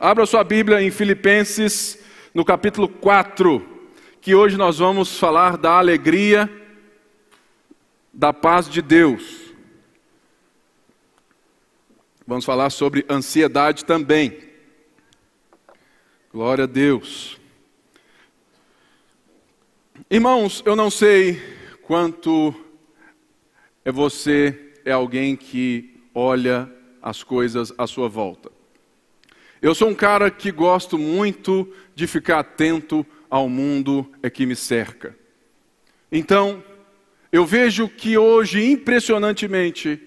Abra sua Bíblia em Filipenses, no capítulo 4, que hoje nós vamos falar da alegria, da paz de Deus. Vamos falar sobre ansiedade também. Glória a Deus. Irmãos, eu não sei quanto é você é alguém que olha as coisas à sua volta. Eu sou um cara que gosto muito de ficar atento ao mundo é que me cerca. Então, eu vejo que hoje, impressionantemente,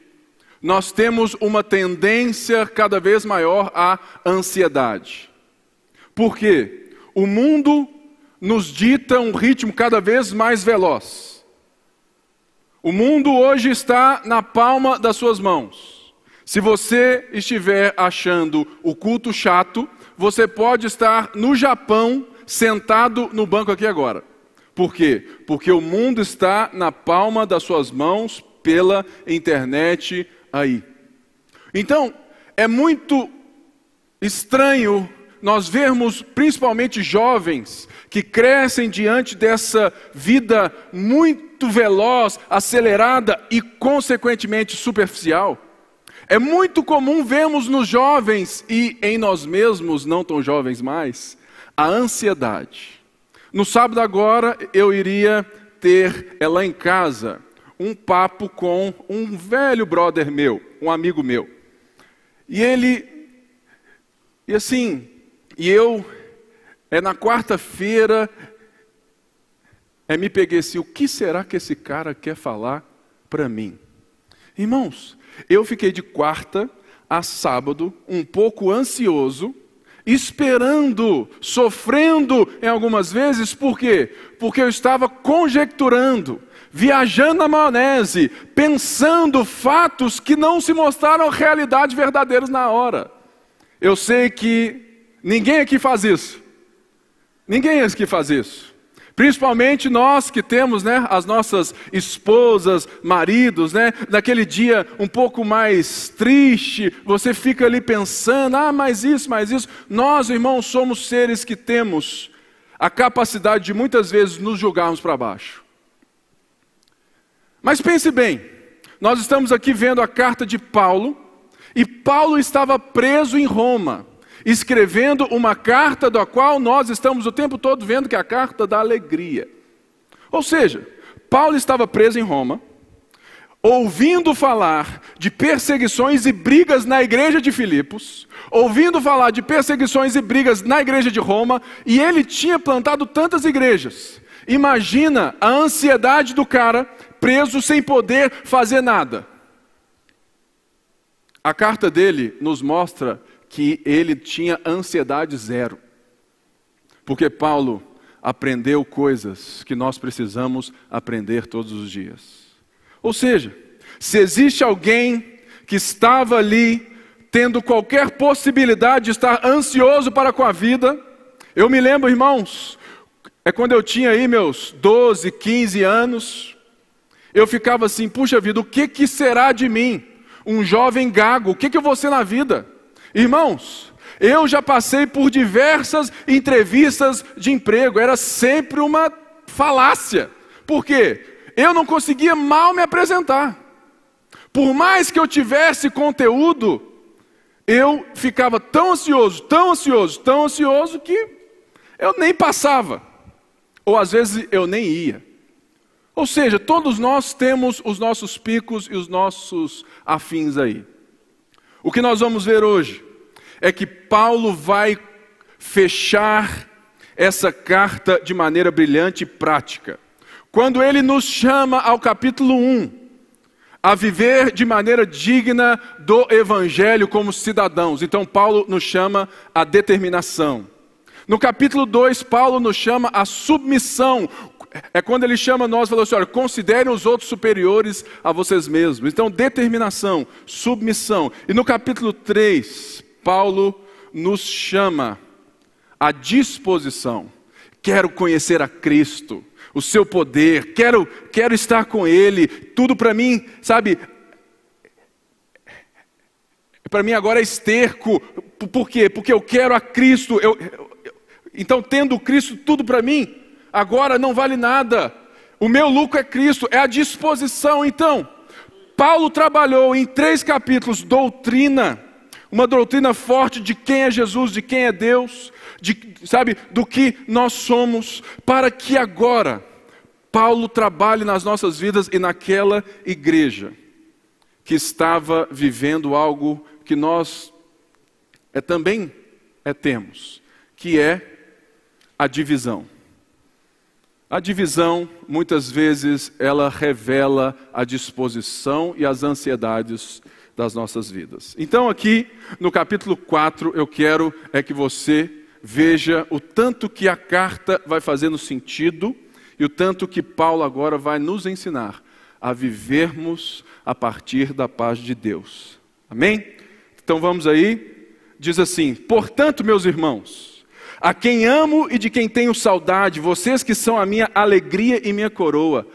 nós temos uma tendência cada vez maior à ansiedade. Por quê? O mundo nos dita um ritmo cada vez mais veloz. O mundo hoje está na palma das suas mãos. Se você estiver achando o culto chato, você pode estar no Japão sentado no banco aqui agora. Por quê? Porque o mundo está na palma das suas mãos pela internet aí. Então, é muito estranho nós vermos principalmente jovens que crescem diante dessa vida muito veloz, acelerada e consequentemente superficial. É muito comum vermos nos jovens e em nós mesmos, não tão jovens mais, a ansiedade. No sábado agora eu iria ter é lá em casa um papo com um velho brother meu, um amigo meu. E ele e assim, e eu é na quarta-feira é me peguei assim, o que será que esse cara quer falar para mim? Irmãos, eu fiquei de quarta a sábado um pouco ansioso, esperando, sofrendo em algumas vezes, por quê? Porque eu estava conjecturando, viajando na maionese, pensando fatos que não se mostraram realidade verdadeiros na hora. Eu sei que ninguém aqui faz isso. Ninguém aqui faz isso. Principalmente nós que temos né, as nossas esposas, maridos, né, naquele dia um pouco mais triste, você fica ali pensando, ah, mais isso, mais isso. Nós, irmãos, somos seres que temos a capacidade de muitas vezes nos julgarmos para baixo. Mas pense bem, nós estamos aqui vendo a carta de Paulo, e Paulo estava preso em Roma escrevendo uma carta da qual nós estamos o tempo todo vendo que é a carta da alegria. Ou seja, Paulo estava preso em Roma, ouvindo falar de perseguições e brigas na igreja de Filipos, ouvindo falar de perseguições e brigas na igreja de Roma, e ele tinha plantado tantas igrejas. Imagina a ansiedade do cara preso sem poder fazer nada. A carta dele nos mostra que ele tinha ansiedade zero. Porque Paulo aprendeu coisas que nós precisamos aprender todos os dias. Ou seja, se existe alguém que estava ali tendo qualquer possibilidade de estar ansioso para com a vida, eu me lembro, irmãos, é quando eu tinha aí meus 12, 15 anos, eu ficava assim, puxa vida, o que, que será de mim? Um jovem gago, o que, que eu vou ser na vida? Irmãos, eu já passei por diversas entrevistas de emprego, era sempre uma falácia. Por quê? Eu não conseguia mal me apresentar. Por mais que eu tivesse conteúdo, eu ficava tão ansioso, tão ansioso, tão ansioso que eu nem passava. Ou às vezes eu nem ia. Ou seja, todos nós temos os nossos picos e os nossos afins aí. O que nós vamos ver hoje é que Paulo vai fechar essa carta de maneira brilhante e prática. Quando ele nos chama ao capítulo 1, a viver de maneira digna do Evangelho como cidadãos. Então, Paulo nos chama a determinação. No capítulo 2, Paulo nos chama a submissão, é quando ele chama nós e fala assim: olha, considerem os outros superiores a vocês mesmos. Então, determinação, submissão. E no capítulo 3, Paulo nos chama à disposição. Quero conhecer a Cristo, o seu poder, quero, quero estar com Ele. Tudo para mim, sabe, para mim agora é esterco, Por quê? Porque eu quero a Cristo. Eu, eu, então, tendo Cristo tudo para mim, agora não vale nada. O meu lucro é Cristo, é a disposição. Então, Paulo trabalhou em três capítulos doutrina, uma doutrina forte de quem é Jesus, de quem é Deus, de, sabe, do que nós somos, para que agora Paulo trabalhe nas nossas vidas e naquela igreja que estava vivendo algo que nós é, também é, temos, que é a divisão. A divisão, muitas vezes, ela revela a disposição e as ansiedades das nossas vidas. Então, aqui no capítulo 4, eu quero é que você veja o tanto que a carta vai fazendo sentido e o tanto que Paulo agora vai nos ensinar a vivermos a partir da paz de Deus. Amém? Então vamos aí. Diz assim: Portanto, meus irmãos, a quem amo e de quem tenho saudade, vocês que são a minha alegria e minha coroa,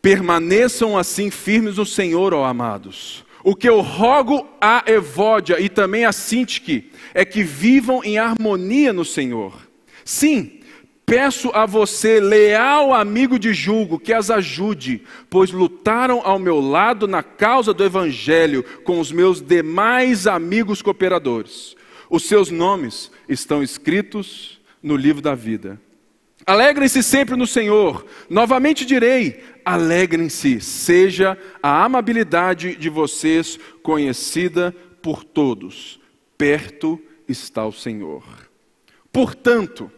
permaneçam assim firmes no Senhor, ó amados. O que eu rogo a Evódia e também a Sintique é que vivam em harmonia no Senhor. Sim, Peço a você, leal amigo de julgo, que as ajude, pois lutaram ao meu lado na causa do Evangelho com os meus demais amigos cooperadores. Os seus nomes estão escritos no livro da vida. Alegrem-se sempre no Senhor. Novamente direi: alegrem-se, seja a amabilidade de vocês conhecida por todos. Perto está o Senhor. Portanto,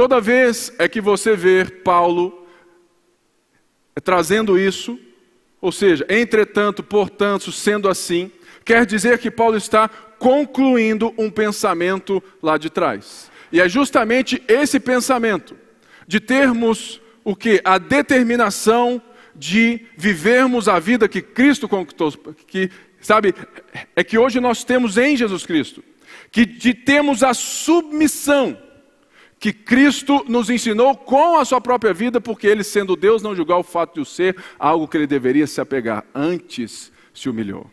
Toda vez é que você vê Paulo trazendo isso, ou seja, entretanto, portanto, sendo assim, quer dizer que Paulo está concluindo um pensamento lá de trás. E é justamente esse pensamento de termos o que a determinação de vivermos a vida que Cristo conquistou, que sabe, é que hoje nós temos em Jesus Cristo, que de temos a submissão que Cristo nos ensinou com a sua própria vida, porque ele, sendo Deus, não julgou o fato de o ser algo que ele deveria se apegar, antes se humilhou.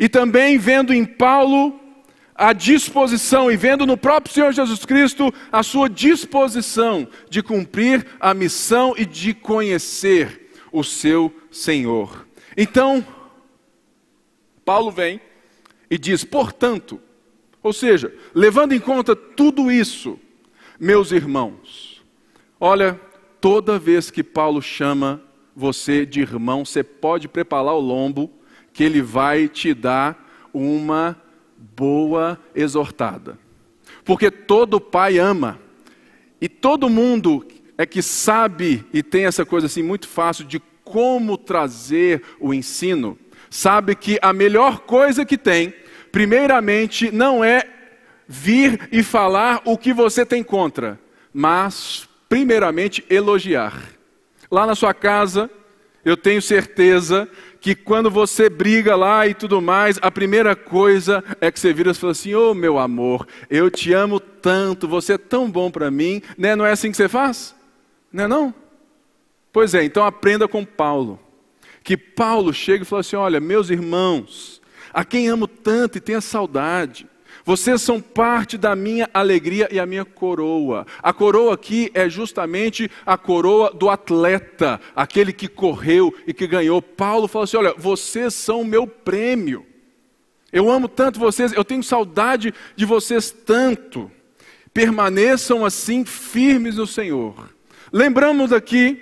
E também vendo em Paulo a disposição e vendo no próprio Senhor Jesus Cristo a sua disposição de cumprir a missão e de conhecer o seu Senhor. Então, Paulo vem e diz: portanto, ou seja, levando em conta tudo isso, meus irmãos, olha, toda vez que Paulo chama você de irmão, você pode preparar o lombo, que ele vai te dar uma boa exortada. Porque todo pai ama, e todo mundo é que sabe e tem essa coisa assim muito fácil de como trazer o ensino, sabe que a melhor coisa que tem, primeiramente, não é vir e falar o que você tem contra, mas, primeiramente, elogiar. Lá na sua casa, eu tenho certeza que quando você briga lá e tudo mais, a primeira coisa é que você vira e fala assim: Ô oh, meu amor, eu te amo tanto, você é tão bom para mim, né? Não é assim que você faz? Não é não? Pois é, então aprenda com Paulo. Que Paulo chega e fala assim: Olha, meus irmãos, a quem amo tanto e tenho saudade, vocês são parte da minha alegria e a minha coroa. A coroa aqui é justamente a coroa do atleta, aquele que correu e que ganhou. Paulo fala assim: olha, vocês são meu prêmio. Eu amo tanto vocês, eu tenho saudade de vocês tanto. Permaneçam assim firmes no Senhor. Lembramos aqui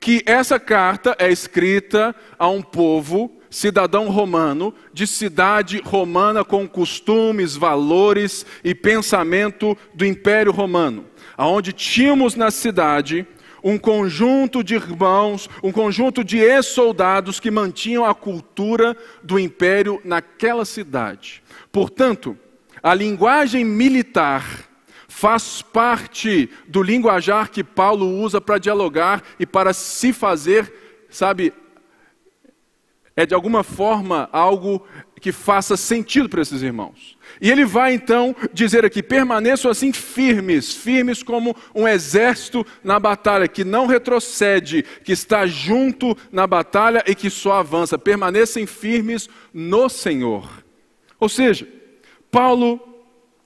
que essa carta é escrita a um povo cidadão romano, de cidade romana com costumes, valores e pensamento do Império Romano, aonde tínhamos na cidade um conjunto de irmãos, um conjunto de ex-soldados que mantinham a cultura do império naquela cidade. Portanto, a linguagem militar faz parte do linguajar que Paulo usa para dialogar e para se fazer, sabe, é de alguma forma algo que faça sentido para esses irmãos. E ele vai então dizer aqui: permaneçam assim firmes, firmes como um exército na batalha, que não retrocede, que está junto na batalha e que só avança. Permanecem firmes no Senhor. Ou seja, Paulo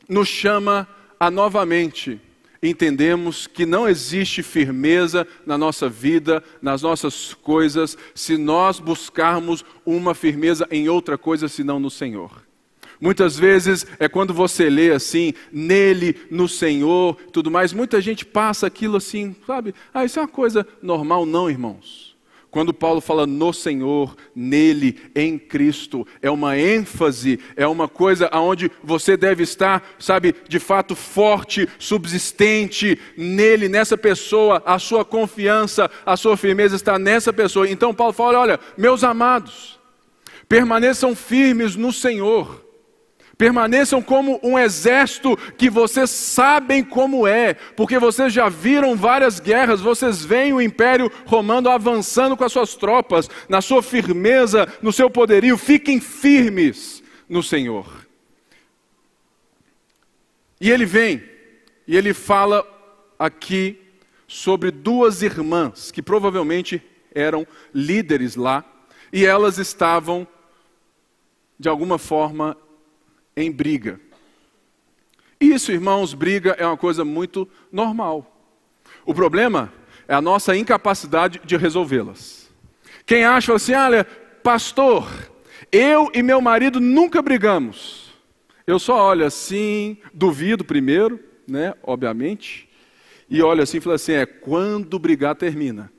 nos chama a novamente entendemos que não existe firmeza na nossa vida, nas nossas coisas, se nós buscarmos uma firmeza em outra coisa senão no Senhor. Muitas vezes é quando você lê assim, nele, no Senhor, tudo mais, muita gente passa aquilo assim, sabe? Ah, isso é uma coisa normal, não, irmãos. Quando Paulo fala no Senhor, nele, em Cristo, é uma ênfase, é uma coisa aonde você deve estar, sabe, de fato forte, subsistente nele, nessa pessoa, a sua confiança, a sua firmeza está nessa pessoa. Então Paulo fala: olha, meus amados, permaneçam firmes no Senhor. Permaneçam como um exército que vocês sabem como é, porque vocês já viram várias guerras, vocês veem o Império Romano avançando com as suas tropas, na sua firmeza, no seu poderio, fiquem firmes no Senhor. E ele vem, e ele fala aqui sobre duas irmãs, que provavelmente eram líderes lá, e elas estavam, de alguma forma, em briga. Isso, irmãos, briga é uma coisa muito normal. O problema é a nossa incapacidade de resolvê-las. Quem acha assim, olha, pastor, eu e meu marido nunca brigamos. Eu só olho assim, duvido primeiro, né, obviamente, e olho assim e falo assim, é quando brigar termina.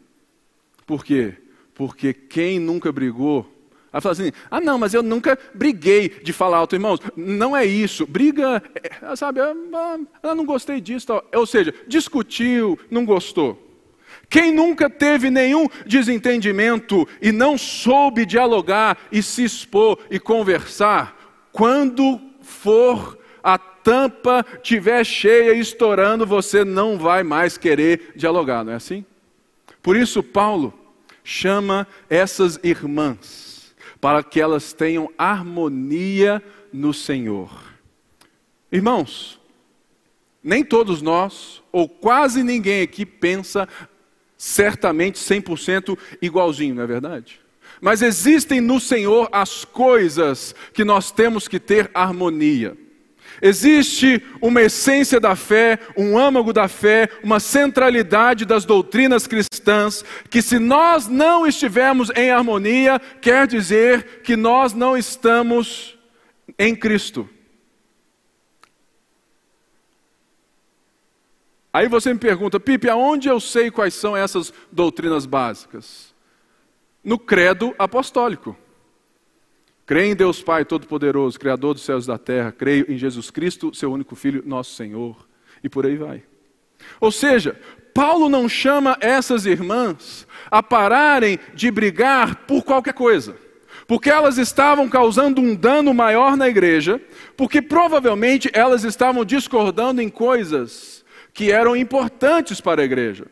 Por quê? Porque quem nunca brigou Aí fala assim: ah, não, mas eu nunca briguei de falar alto, irmãos. Não é isso. Briga, é, sabe, eu, eu não gostei disso. Tal. Ou seja, discutiu, não gostou. Quem nunca teve nenhum desentendimento e não soube dialogar e se expor e conversar, quando for a tampa estiver cheia e estourando, você não vai mais querer dialogar, não é assim? Por isso, Paulo chama essas irmãs para que elas tenham harmonia no Senhor. Irmãos, nem todos nós, ou quase ninguém aqui, pensa certamente 100% igualzinho, não é verdade? Mas existem no Senhor as coisas que nós temos que ter harmonia. Existe uma essência da fé, um âmago da fé, uma centralidade das doutrinas cristãs, que se nós não estivermos em harmonia, quer dizer que nós não estamos em Cristo. Aí você me pergunta, Pipe, aonde eu sei quais são essas doutrinas básicas? No credo apostólico. Creio em Deus Pai Todo-Poderoso, Criador dos céus e da terra. Creio em Jesus Cristo, seu único Filho, nosso Senhor. E por aí vai. Ou seja, Paulo não chama essas irmãs a pararem de brigar por qualquer coisa. Porque elas estavam causando um dano maior na igreja, porque provavelmente elas estavam discordando em coisas que eram importantes para a igreja.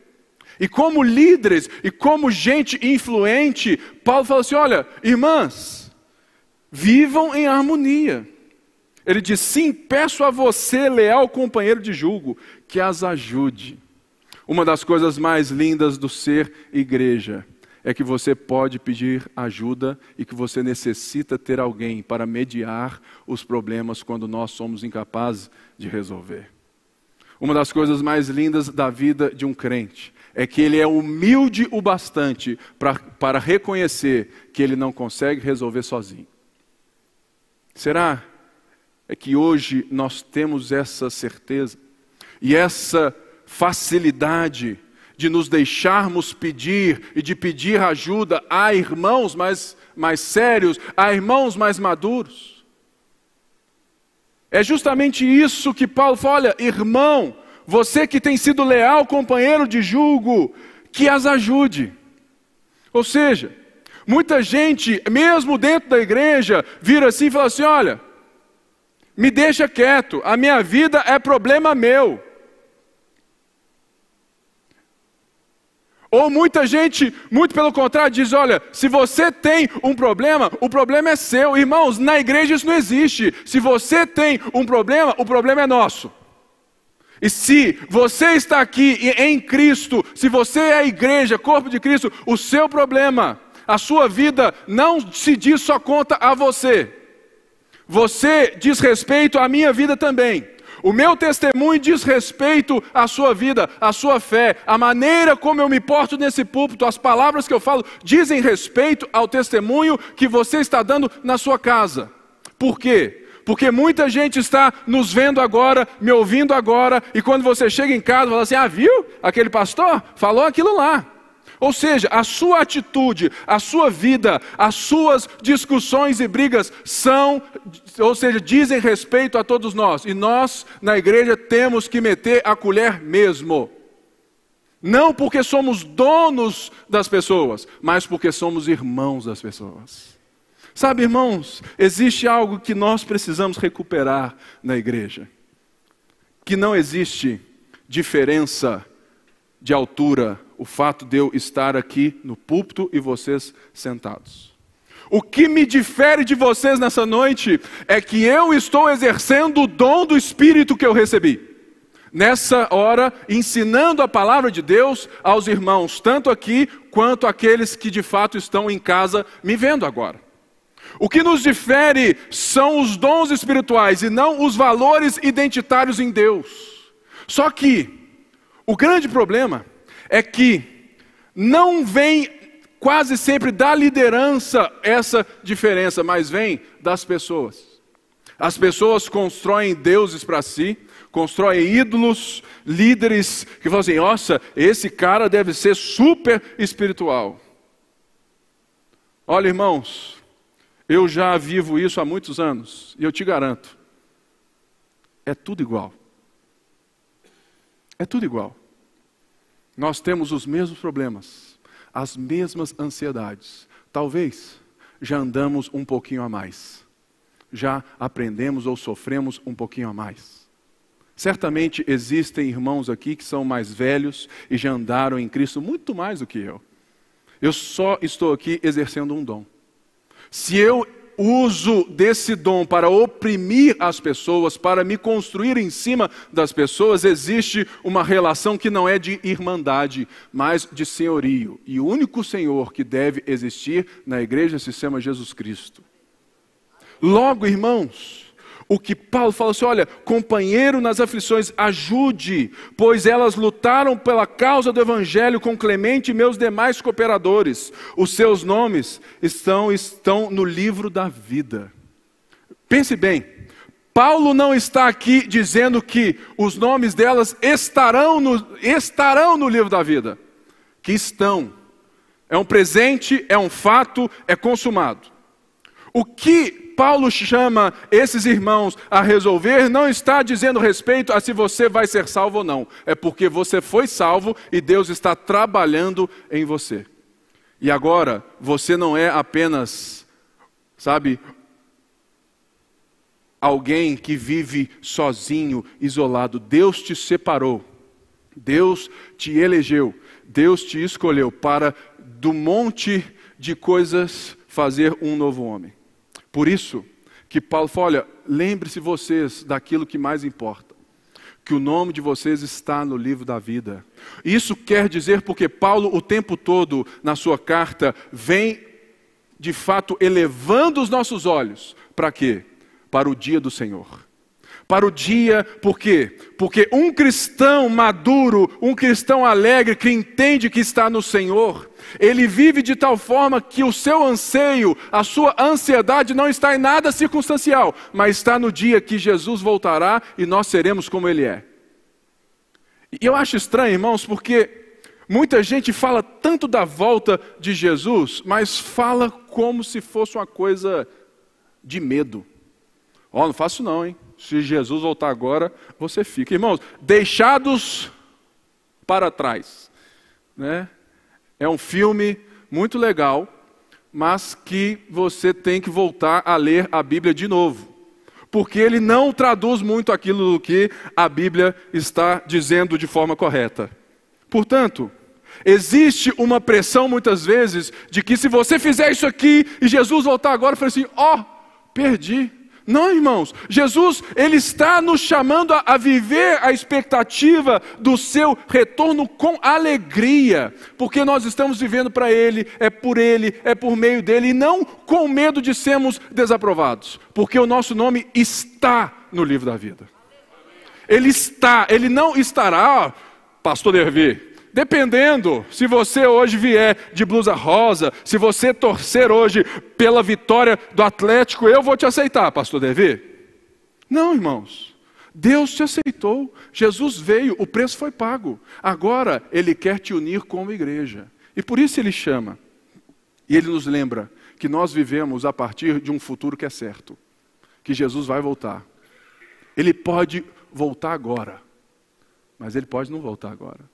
E como líderes e como gente influente, Paulo fala assim: olha, irmãs, Vivam em harmonia. Ele diz: sim, peço a você, leal companheiro de julgo, que as ajude. Uma das coisas mais lindas do ser igreja é que você pode pedir ajuda e que você necessita ter alguém para mediar os problemas quando nós somos incapazes de resolver. Uma das coisas mais lindas da vida de um crente é que ele é humilde o bastante para, para reconhecer que ele não consegue resolver sozinho. Será é que hoje nós temos essa certeza e essa facilidade de nos deixarmos pedir e de pedir ajuda a irmãos mais, mais sérios, a irmãos mais maduros? É justamente isso que Paulo fala: olha, irmão, você que tem sido leal companheiro de julgo, que as ajude. Ou seja, Muita gente, mesmo dentro da igreja, vira assim e fala assim: olha, me deixa quieto, a minha vida é problema meu. Ou muita gente, muito pelo contrário, diz: olha, se você tem um problema, o problema é seu. Irmãos, na igreja isso não existe. Se você tem um problema, o problema é nosso. E se você está aqui em Cristo, se você é a igreja, corpo de Cristo, o seu problema a sua vida não se diz só conta a você. Você diz respeito à minha vida também. O meu testemunho diz respeito à sua vida, à sua fé, a maneira como eu me porto nesse púlpito, as palavras que eu falo dizem respeito ao testemunho que você está dando na sua casa. Por quê? Porque muita gente está nos vendo agora, me ouvindo agora, e quando você chega em casa, fala assim: ah, viu? Aquele pastor falou aquilo lá. Ou seja, a sua atitude, a sua vida, as suas discussões e brigas são, ou seja, dizem respeito a todos nós. E nós, na igreja, temos que meter a colher mesmo. Não porque somos donos das pessoas, mas porque somos irmãos das pessoas. Sabe, irmãos, existe algo que nós precisamos recuperar na igreja: que não existe diferença de altura o fato de eu estar aqui no púlpito e vocês sentados. O que me difere de vocês nessa noite é que eu estou exercendo o dom do Espírito que eu recebi. Nessa hora, ensinando a palavra de Deus aos irmãos, tanto aqui quanto aqueles que de fato estão em casa me vendo agora. O que nos difere são os dons espirituais e não os valores identitários em Deus. Só que o grande problema é que não vem quase sempre da liderança essa diferença, mas vem das pessoas. As pessoas constroem deuses para si, constroem ídolos, líderes que falam assim: nossa, esse cara deve ser super espiritual. Olha, irmãos, eu já vivo isso há muitos anos e eu te garanto, é tudo igual. É tudo igual. Nós temos os mesmos problemas, as mesmas ansiedades. Talvez já andamos um pouquinho a mais, já aprendemos ou sofremos um pouquinho a mais. Certamente existem irmãos aqui que são mais velhos e já andaram em Cristo muito mais do que eu. Eu só estou aqui exercendo um dom. Se eu uso desse dom para oprimir as pessoas, para me construir em cima das pessoas, existe uma relação que não é de irmandade, mas de senhorio. E o único senhor que deve existir na igreja se chama Jesus Cristo. Logo, irmãos, o que Paulo fala assim: olha, companheiro nas aflições, ajude, pois elas lutaram pela causa do Evangelho com Clemente e meus demais cooperadores. Os seus nomes estão, estão no livro da vida. Pense bem, Paulo não está aqui dizendo que os nomes delas estarão no, estarão no livro da vida, que estão. É um presente, é um fato, é consumado. O que Paulo chama esses irmãos a resolver não está dizendo respeito a se você vai ser salvo ou não. É porque você foi salvo e Deus está trabalhando em você. E agora, você não é apenas, sabe, alguém que vive sozinho, isolado. Deus te separou. Deus te elegeu. Deus te escolheu para, do monte de coisas, fazer um novo homem. Por isso que Paulo fala: olha, lembre-se vocês daquilo que mais importa. Que o nome de vocês está no livro da vida. Isso quer dizer porque Paulo, o tempo todo, na sua carta, vem de fato elevando os nossos olhos. Para quê? Para o dia do Senhor para o dia, por quê? Porque um cristão maduro, um cristão alegre, que entende que está no Senhor, ele vive de tal forma que o seu anseio, a sua ansiedade não está em nada circunstancial, mas está no dia que Jesus voltará e nós seremos como Ele é. E eu acho estranho, irmãos, porque muita gente fala tanto da volta de Jesus, mas fala como se fosse uma coisa de medo. Ó, oh, não faço não, hein? Se Jesus voltar agora, você fica. Irmãos, deixados para trás. Né? É um filme muito legal, mas que você tem que voltar a ler a Bíblia de novo. Porque ele não traduz muito aquilo que a Bíblia está dizendo de forma correta. Portanto, existe uma pressão muitas vezes de que se você fizer isso aqui e Jesus voltar agora, fala assim: ó, oh, perdi. Não, irmãos, Jesus, Ele está nos chamando a, a, viver a expectativa do seu retorno com alegria, porque nós estamos vivendo para Ele, é por Ele, é por meio dEle, e não com medo de sermos desaprovados, porque o nosso nome está no livro da vida. Ele está, ele não estará, pastor Dervi, Dependendo, se você hoje vier de blusa rosa, se você torcer hoje pela vitória do Atlético, eu vou te aceitar, pastor Devi. Não, irmãos. Deus te aceitou. Jesus veio, o preço foi pago. Agora ele quer te unir como igreja. E por isso ele chama. E ele nos lembra que nós vivemos a partir de um futuro que é certo, que Jesus vai voltar. Ele pode voltar agora, mas ele pode não voltar agora.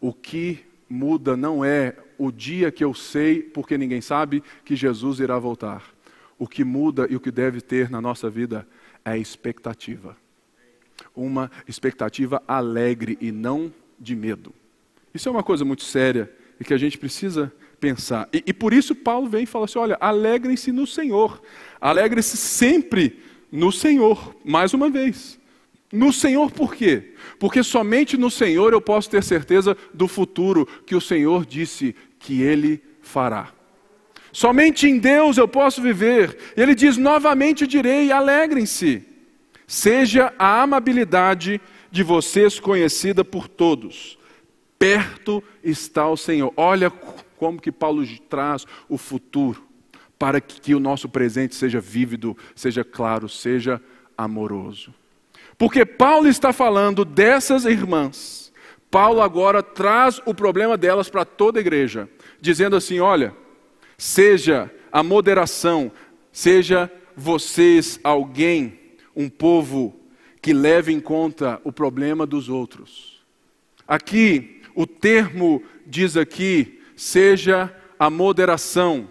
O que muda não é o dia que eu sei, porque ninguém sabe, que Jesus irá voltar. O que muda e o que deve ter na nossa vida é expectativa. Uma expectativa alegre e não de medo. Isso é uma coisa muito séria e que a gente precisa pensar. E, e por isso Paulo vem e fala assim: olha, alegrem-se no Senhor. Alegrem-se sempre no Senhor. Mais uma vez. No Senhor por quê? Porque somente no Senhor eu posso ter certeza do futuro que o Senhor disse que Ele fará. Somente em Deus eu posso viver. Ele diz: novamente direi: alegrem-se. Seja a amabilidade de vocês conhecida por todos. Perto está o Senhor. Olha como que Paulo traz o futuro para que o nosso presente seja vívido, seja claro, seja amoroso. Porque Paulo está falando dessas irmãs. Paulo agora traz o problema delas para toda a igreja, dizendo assim: olha, seja a moderação, seja vocês alguém, um povo que leve em conta o problema dos outros. Aqui, o termo diz aqui, seja a moderação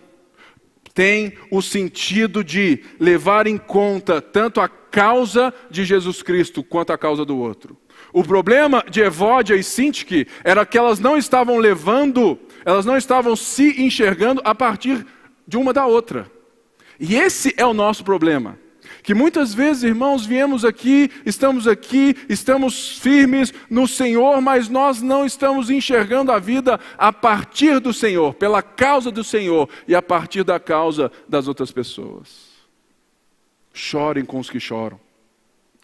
tem o sentido de levar em conta tanto a causa de Jesus Cristo quanto a causa do outro. O problema de Evódia e Sintique era que elas não estavam levando, elas não estavam se enxergando a partir de uma da outra. E esse é o nosso problema. Que muitas vezes, irmãos, viemos aqui, estamos aqui, estamos firmes no Senhor, mas nós não estamos enxergando a vida a partir do Senhor, pela causa do Senhor e a partir da causa das outras pessoas. Chorem com os que choram,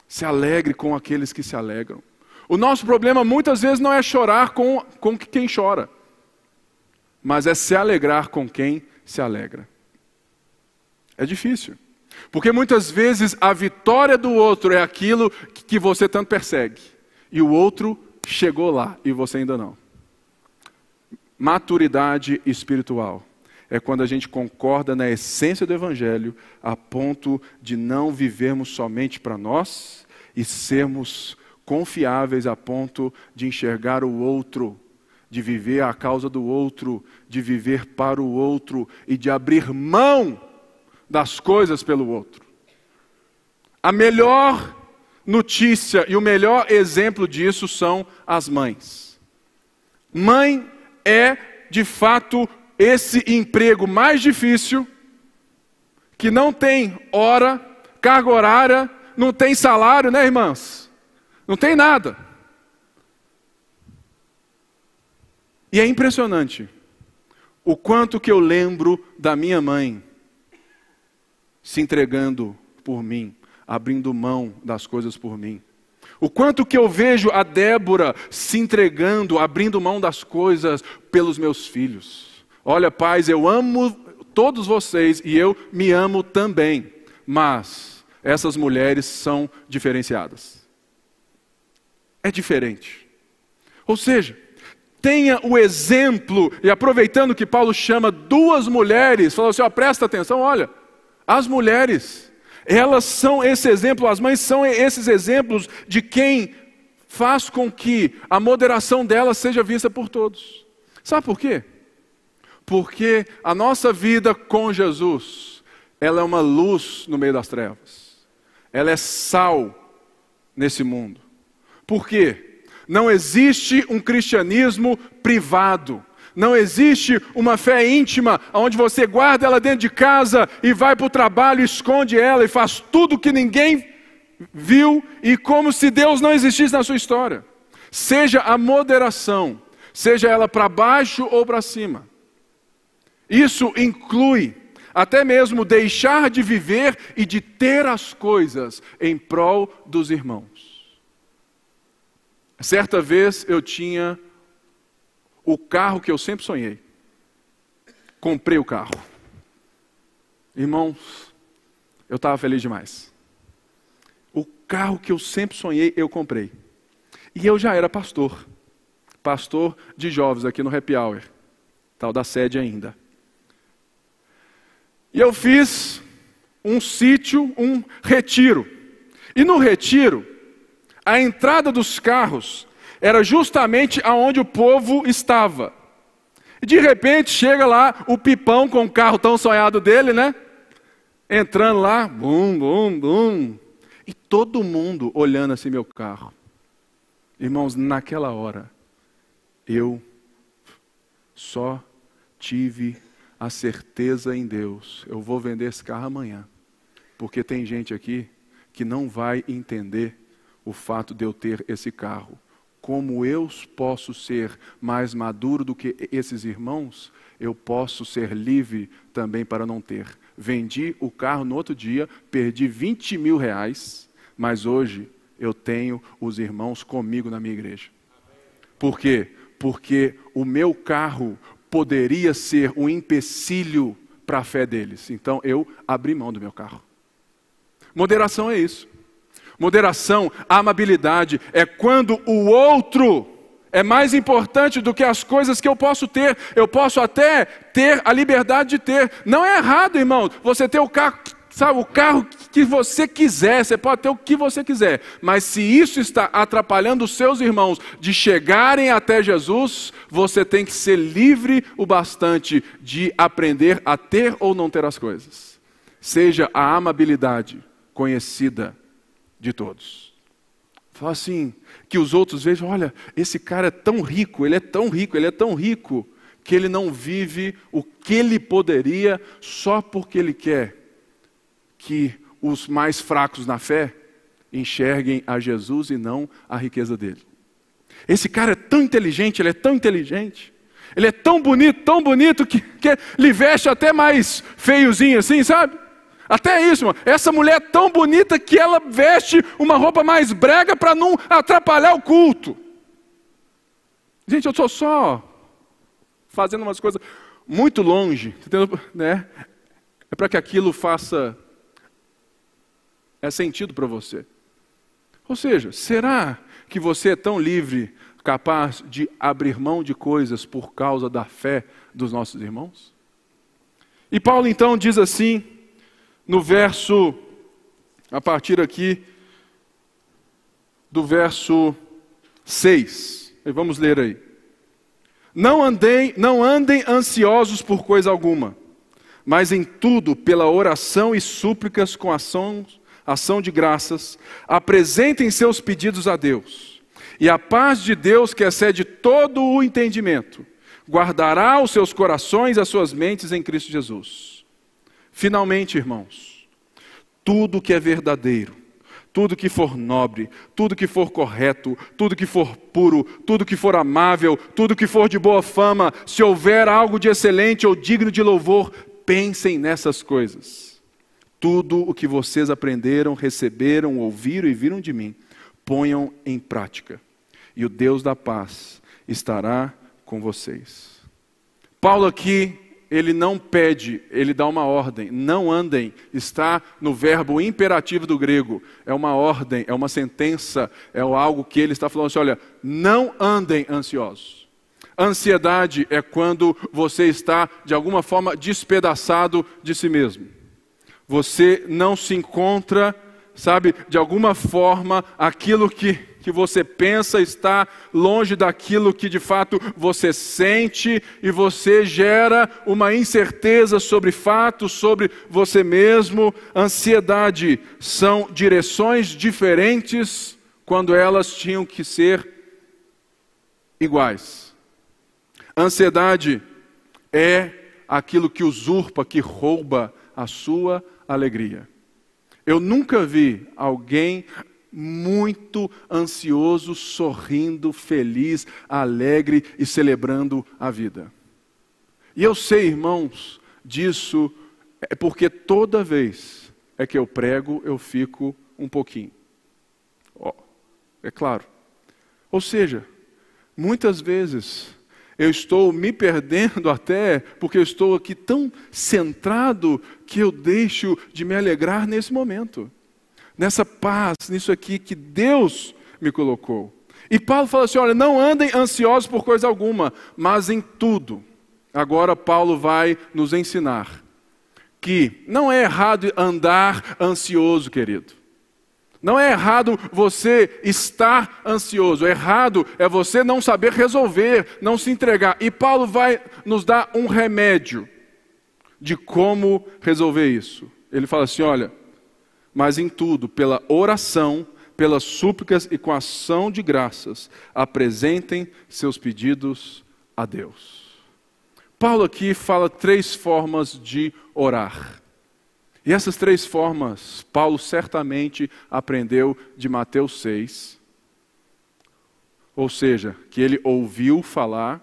se alegre com aqueles que se alegram. O nosso problema muitas vezes não é chorar com, com quem chora, mas é se alegrar com quem se alegra. É difícil. Porque muitas vezes a vitória do outro é aquilo que você tanto persegue, e o outro chegou lá e você ainda não. Maturidade espiritual é quando a gente concorda na essência do Evangelho, a ponto de não vivermos somente para nós e sermos confiáveis a ponto de enxergar o outro, de viver a causa do outro, de viver para o outro e de abrir mão das coisas pelo outro. A melhor notícia e o melhor exemplo disso são as mães. Mãe é, de fato, esse emprego mais difícil, que não tem hora, carga horária, não tem salário, né, irmãs? Não tem nada. E é impressionante o quanto que eu lembro da minha mãe se entregando por mim, abrindo mão das coisas por mim. O quanto que eu vejo a Débora se entregando, abrindo mão das coisas pelos meus filhos. Olha, pais, eu amo todos vocês e eu me amo também, mas essas mulheres são diferenciadas. É diferente. Ou seja, tenha o exemplo, e aproveitando que Paulo chama duas mulheres, falou assim: ó, presta atenção, olha. As mulheres, elas são esse exemplo, as mães são esses exemplos de quem faz com que a moderação delas seja vista por todos. Sabe por quê? Porque a nossa vida com Jesus, ela é uma luz no meio das trevas. Ela é sal nesse mundo. Por quê? Não existe um cristianismo privado. Não existe uma fé íntima onde você guarda ela dentro de casa e vai para o trabalho, esconde ela e faz tudo que ninguém viu e como se Deus não existisse na sua história. Seja a moderação, seja ela para baixo ou para cima. Isso inclui até mesmo deixar de viver e de ter as coisas em prol dos irmãos. Certa vez eu tinha o carro que eu sempre sonhei. Comprei o carro. Irmãos, eu estava feliz demais. O carro que eu sempre sonhei, eu comprei. E eu já era pastor. Pastor de jovens aqui no Happy Hour. Tal da sede ainda. E eu fiz um sítio, um retiro. E no retiro, a entrada dos carros era justamente aonde o povo estava. E de repente chega lá o Pipão com o carro tão sonhado dele, né? Entrando lá, bum, bum, bum. E todo mundo olhando assim meu carro. Irmãos, naquela hora, eu só tive a certeza em Deus. Eu vou vender esse carro amanhã. Porque tem gente aqui que não vai entender o fato de eu ter esse carro. Como eu posso ser mais maduro do que esses irmãos, eu posso ser livre também para não ter. Vendi o carro no outro dia, perdi 20 mil reais, mas hoje eu tenho os irmãos comigo na minha igreja. Por quê? Porque o meu carro poderia ser um empecilho para a fé deles. Então eu abri mão do meu carro. Moderação é isso. Moderação, amabilidade é quando o outro é mais importante do que as coisas que eu posso ter. Eu posso até ter a liberdade de ter. Não é errado, irmão, você ter o carro Sabe, o carro que você quiser, você pode ter o que você quiser, mas se isso está atrapalhando os seus irmãos de chegarem até Jesus, você tem que ser livre o bastante de aprender a ter ou não ter as coisas. Seja a amabilidade conhecida de todos. Fala assim, que os outros vejam, olha, esse cara é tão rico, ele é tão rico, ele é tão rico, que ele não vive o que ele poderia só porque ele quer que os mais fracos na fé enxerguem a Jesus e não a riqueza dele. Esse cara é tão inteligente, ele é tão inteligente, ele é tão bonito, tão bonito, que, que ele veste até mais feiozinho assim, sabe? Até isso, mano. essa mulher é tão bonita que ela veste uma roupa mais brega para não atrapalhar o culto. Gente, eu estou só fazendo umas coisas muito longe, né? É para que aquilo faça é sentido para você. Ou seja, será que você é tão livre, capaz de abrir mão de coisas por causa da fé dos nossos irmãos? E Paulo então diz assim, no verso, a partir aqui, do verso 6. E vamos ler aí. Não andem, não andem ansiosos por coisa alguma, mas em tudo pela oração e súplicas com ações ação de graças, apresentem seus pedidos a Deus. E a paz de Deus, que excede todo o entendimento, guardará os seus corações e as suas mentes em Cristo Jesus. Finalmente, irmãos, tudo que é verdadeiro, tudo que for nobre, tudo que for correto, tudo que for puro, tudo que for amável, tudo que for de boa fama, se houver algo de excelente ou digno de louvor, pensem nessas coisas tudo o que vocês aprenderam, receberam, ouviram e viram de mim, ponham em prática. E o Deus da paz estará com vocês. Paulo aqui, ele não pede, ele dá uma ordem. Não andem, está no verbo imperativo do grego. É uma ordem, é uma sentença, é algo que ele está falando assim: olha, não andem ansiosos. Ansiedade é quando você está, de alguma forma, despedaçado de si mesmo você não se encontra, sabe, de alguma forma, aquilo que, que você pensa está longe daquilo que de fato você sente, e você gera uma incerteza sobre fatos, sobre você mesmo. Ansiedade são direções diferentes quando elas tinham que ser iguais. Ansiedade é aquilo que usurpa, que rouba a sua alegria. Eu nunca vi alguém muito ansioso, sorrindo, feliz, alegre e celebrando a vida. E eu sei, irmãos, disso é porque toda vez é que eu prego, eu fico um pouquinho. Oh, é claro. Ou seja, muitas vezes eu estou me perdendo até porque eu estou aqui tão centrado que eu deixo de me alegrar nesse momento, nessa paz, nisso aqui que Deus me colocou. E Paulo fala assim: olha, não andem ansiosos por coisa alguma, mas em tudo. Agora, Paulo vai nos ensinar que não é errado andar ansioso, querido. Não é errado você estar ansioso, errado é você não saber resolver, não se entregar. E Paulo vai nos dar um remédio de como resolver isso. Ele fala assim: olha, mas em tudo, pela oração, pelas súplicas e com ação de graças, apresentem seus pedidos a Deus. Paulo aqui fala três formas de orar. E essas três formas, Paulo certamente aprendeu de Mateus 6. Ou seja, que ele ouviu falar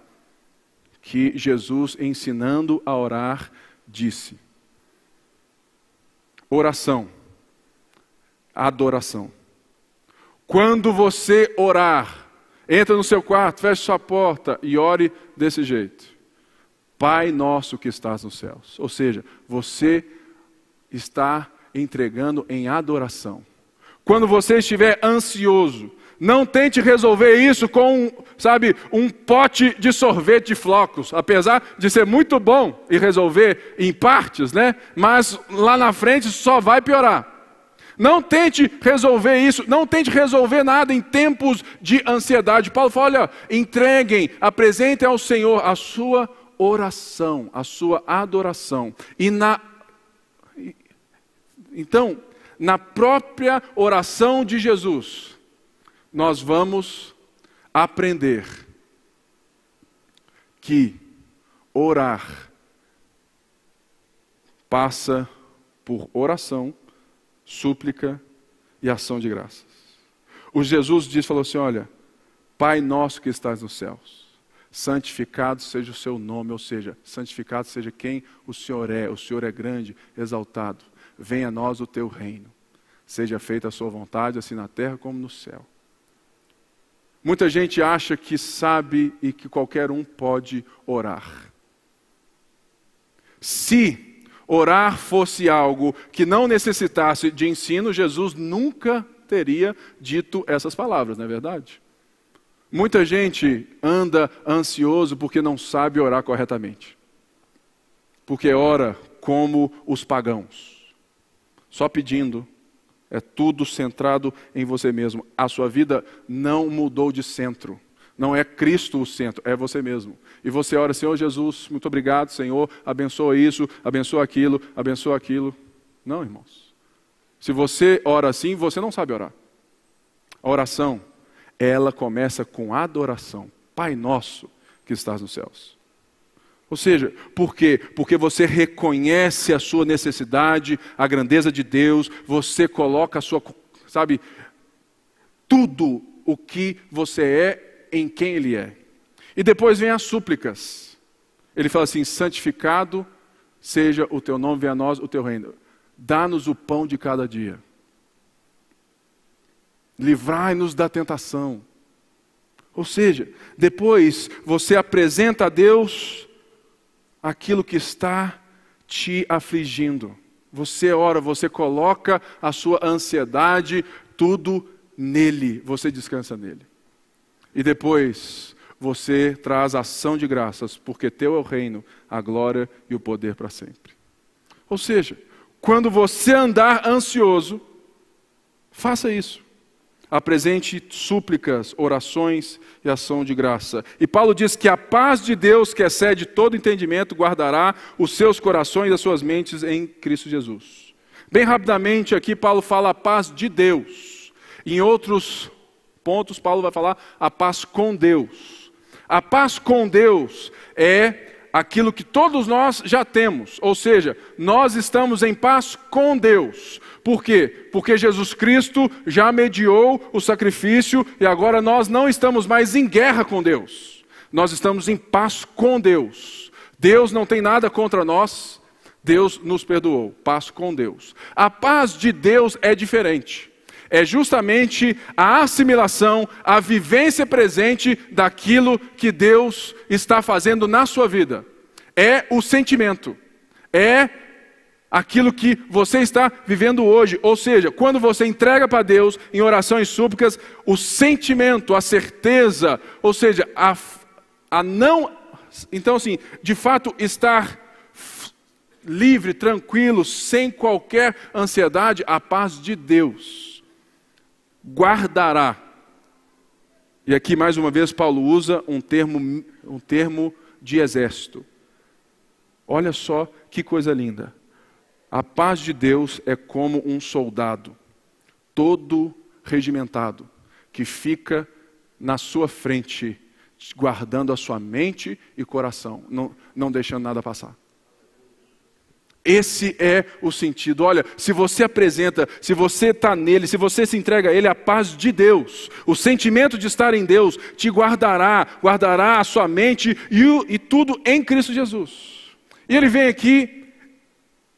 que Jesus, ensinando a orar, disse: oração, adoração. Quando você orar, entra no seu quarto, feche sua porta e ore desse jeito. Pai nosso que estás nos céus. Ou seja, você está entregando em adoração. Quando você estiver ansioso, não tente resolver isso com, sabe, um pote de sorvete de flocos, apesar de ser muito bom e resolver em partes, né? Mas lá na frente só vai piorar. Não tente resolver isso, não tente resolver nada em tempos de ansiedade. Paulo fala: olha, entreguem, apresentem ao Senhor a sua oração, a sua adoração. E na então, na própria oração de Jesus, nós vamos aprender que orar passa por oração, súplica e ação de graças. O Jesus disse, falou assim: olha, Pai nosso que estás nos céus, santificado seja o seu nome, ou seja, santificado seja quem o Senhor é, o Senhor é grande, exaltado venha a nós o teu reino. Seja feita a sua vontade, assim na terra como no céu. Muita gente acha que sabe e que qualquer um pode orar. Se orar fosse algo que não necessitasse de ensino, Jesus nunca teria dito essas palavras, não é verdade? Muita gente anda ansioso porque não sabe orar corretamente. Porque ora como os pagãos só pedindo, é tudo centrado em você mesmo. A sua vida não mudou de centro. Não é Cristo o centro, é você mesmo. E você ora, Senhor Jesus, muito obrigado, Senhor, abençoa isso, abençoa aquilo, abençoa aquilo. Não, irmãos. Se você ora assim, você não sabe orar. A oração, ela começa com adoração. Pai nosso que estás nos céus. Ou seja, por quê? Porque você reconhece a sua necessidade, a grandeza de Deus, você coloca a sua, sabe, tudo o que você é em quem Ele é. E depois vem as súplicas. Ele fala assim: santificado seja o teu nome, venha a nós o teu reino. Dá-nos o pão de cada dia. Livrai-nos da tentação. Ou seja, depois você apresenta a Deus aquilo que está te afligindo. Você ora, você coloca a sua ansiedade, tudo nele, você descansa nele. E depois você traz ação de graças, porque teu é o reino, a glória e o poder para sempre. Ou seja, quando você andar ansioso, faça isso apresente súplicas, orações e ação de graça. E Paulo diz que a paz de Deus, que excede todo entendimento, guardará os seus corações e as suas mentes em Cristo Jesus. Bem rapidamente aqui, Paulo fala a paz de Deus. Em outros pontos, Paulo vai falar a paz com Deus. A paz com Deus é aquilo que todos nós já temos, ou seja, nós estamos em paz com Deus. Por quê? Porque Jesus Cristo já mediou o sacrifício e agora nós não estamos mais em guerra com Deus. Nós estamos em paz com Deus. Deus não tem nada contra nós. Deus nos perdoou. Paz com Deus. A paz de Deus é diferente. É justamente a assimilação, a vivência presente daquilo que Deus está fazendo na sua vida. É o sentimento, é aquilo que você está vivendo hoje. Ou seja, quando você entrega para Deus em orações súplicas, o sentimento, a certeza, ou seja, a, a não. Então, assim, de fato, estar livre, tranquilo, sem qualquer ansiedade, a paz de Deus guardará. E aqui mais uma vez Paulo usa um termo, um termo de exército. Olha só que coisa linda. A paz de Deus é como um soldado, todo regimentado, que fica na sua frente, guardando a sua mente e coração, não, não deixando nada passar. Esse é o sentido. Olha, se você apresenta, se você está nele, se você se entrega a ele, a paz de Deus, o sentimento de estar em Deus, te guardará, guardará a sua mente e, e tudo em Cristo Jesus. E ele vem aqui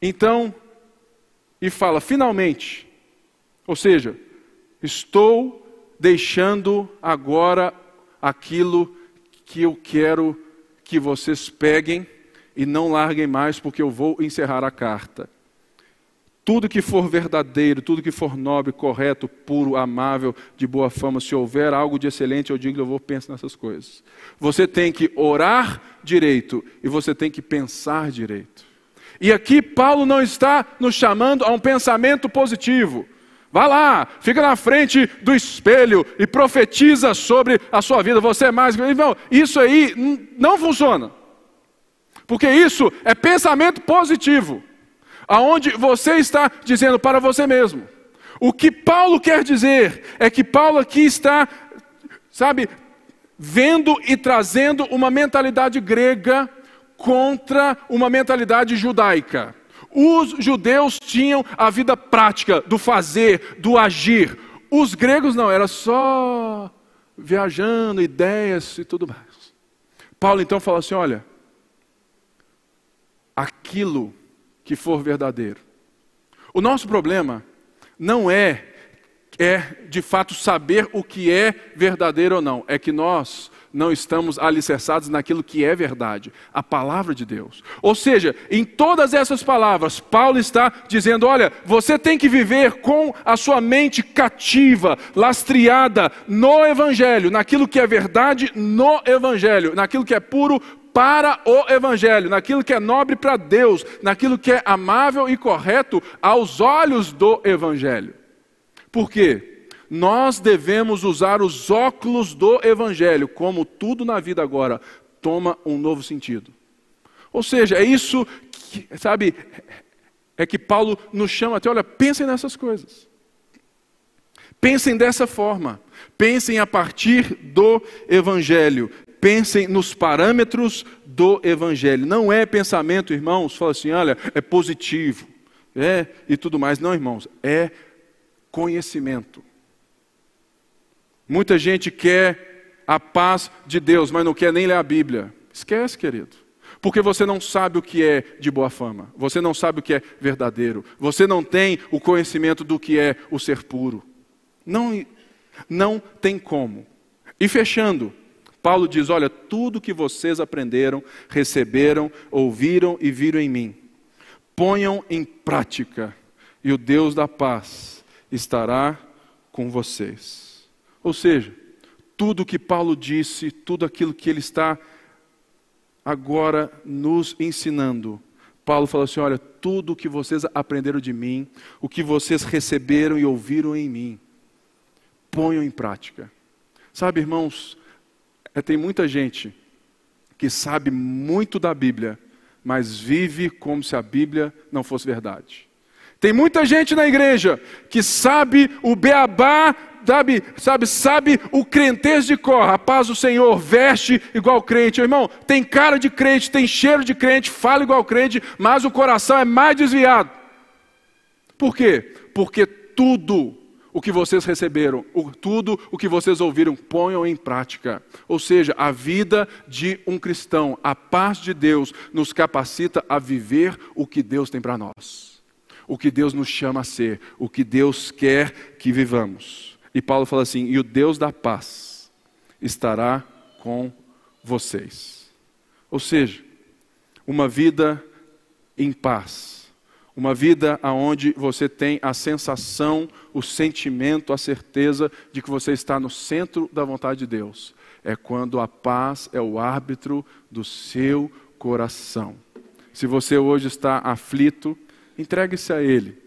então, e fala: finalmente, ou seja, estou deixando agora aquilo que eu quero que vocês peguem e não larguem mais, porque eu vou encerrar a carta. Tudo que for verdadeiro, tudo que for nobre, correto, puro, amável, de boa fama, se houver algo de excelente, eu digo, eu vou pensar nessas coisas. Você tem que orar direito e você tem que pensar direito. E aqui Paulo não está nos chamando a um pensamento positivo. Vá lá, fica na frente do espelho e profetiza sobre a sua vida. Você é mais. Isso aí não funciona. Porque isso é pensamento positivo. Aonde você está dizendo para você mesmo. O que Paulo quer dizer é que Paulo aqui está, sabe, vendo e trazendo uma mentalidade grega contra uma mentalidade judaica. Os judeus tinham a vida prática do fazer, do agir. Os gregos não, era só viajando, ideias e tudo mais. Paulo então fala assim: olha, aquilo que for verdadeiro. O nosso problema não é é de fato saber o que é verdadeiro ou não, é que nós não estamos alicerçados naquilo que é verdade, a palavra de Deus. Ou seja, em todas essas palavras, Paulo está dizendo: olha, você tem que viver com a sua mente cativa, lastreada no Evangelho, naquilo que é verdade no Evangelho, naquilo que é puro para o Evangelho, naquilo que é nobre para Deus, naquilo que é amável e correto aos olhos do Evangelho. Por quê? nós devemos usar os óculos do Evangelho, como tudo na vida agora toma um novo sentido. Ou seja, é isso que, sabe, é que Paulo nos chama até, olha, pensem nessas coisas. Pensem dessa forma. Pensem a partir do Evangelho. Pensem nos parâmetros do Evangelho. Não é pensamento, irmãos, fala assim, olha, é positivo, é, e tudo mais. Não, irmãos, é conhecimento. Muita gente quer a paz de Deus, mas não quer nem ler a Bíblia. Esquece, querido. Porque você não sabe o que é de boa fama, você não sabe o que é verdadeiro, você não tem o conhecimento do que é o ser puro. Não, não tem como. E fechando, Paulo diz: Olha, tudo que vocês aprenderam, receberam, ouviram e viram em mim, ponham em prática, e o Deus da paz estará com vocês. Ou seja, tudo o que Paulo disse, tudo aquilo que ele está agora nos ensinando. Paulo fala assim: olha, tudo o que vocês aprenderam de mim, o que vocês receberam e ouviram em mim, ponham em prática. Sabe, irmãos, tem muita gente que sabe muito da Bíblia, mas vive como se a Bíblia não fosse verdade. Tem muita gente na igreja que sabe o beabá sabe, sabe, sabe o crentez de cor, a paz do Senhor, veste igual crente. Irmão, tem cara de crente, tem cheiro de crente, fala igual crente, mas o coração é mais desviado. Por quê? Porque tudo o que vocês receberam, tudo o que vocês ouviram, ponham em prática. Ou seja, a vida de um cristão, a paz de Deus, nos capacita a viver o que Deus tem para nós. o que Deus nos chama a ser, o que Deus quer que vivamos. E Paulo fala assim: e o Deus da paz estará com vocês. Ou seja, uma vida em paz, uma vida onde você tem a sensação, o sentimento, a certeza de que você está no centro da vontade de Deus. É quando a paz é o árbitro do seu coração. Se você hoje está aflito, entregue-se a Ele.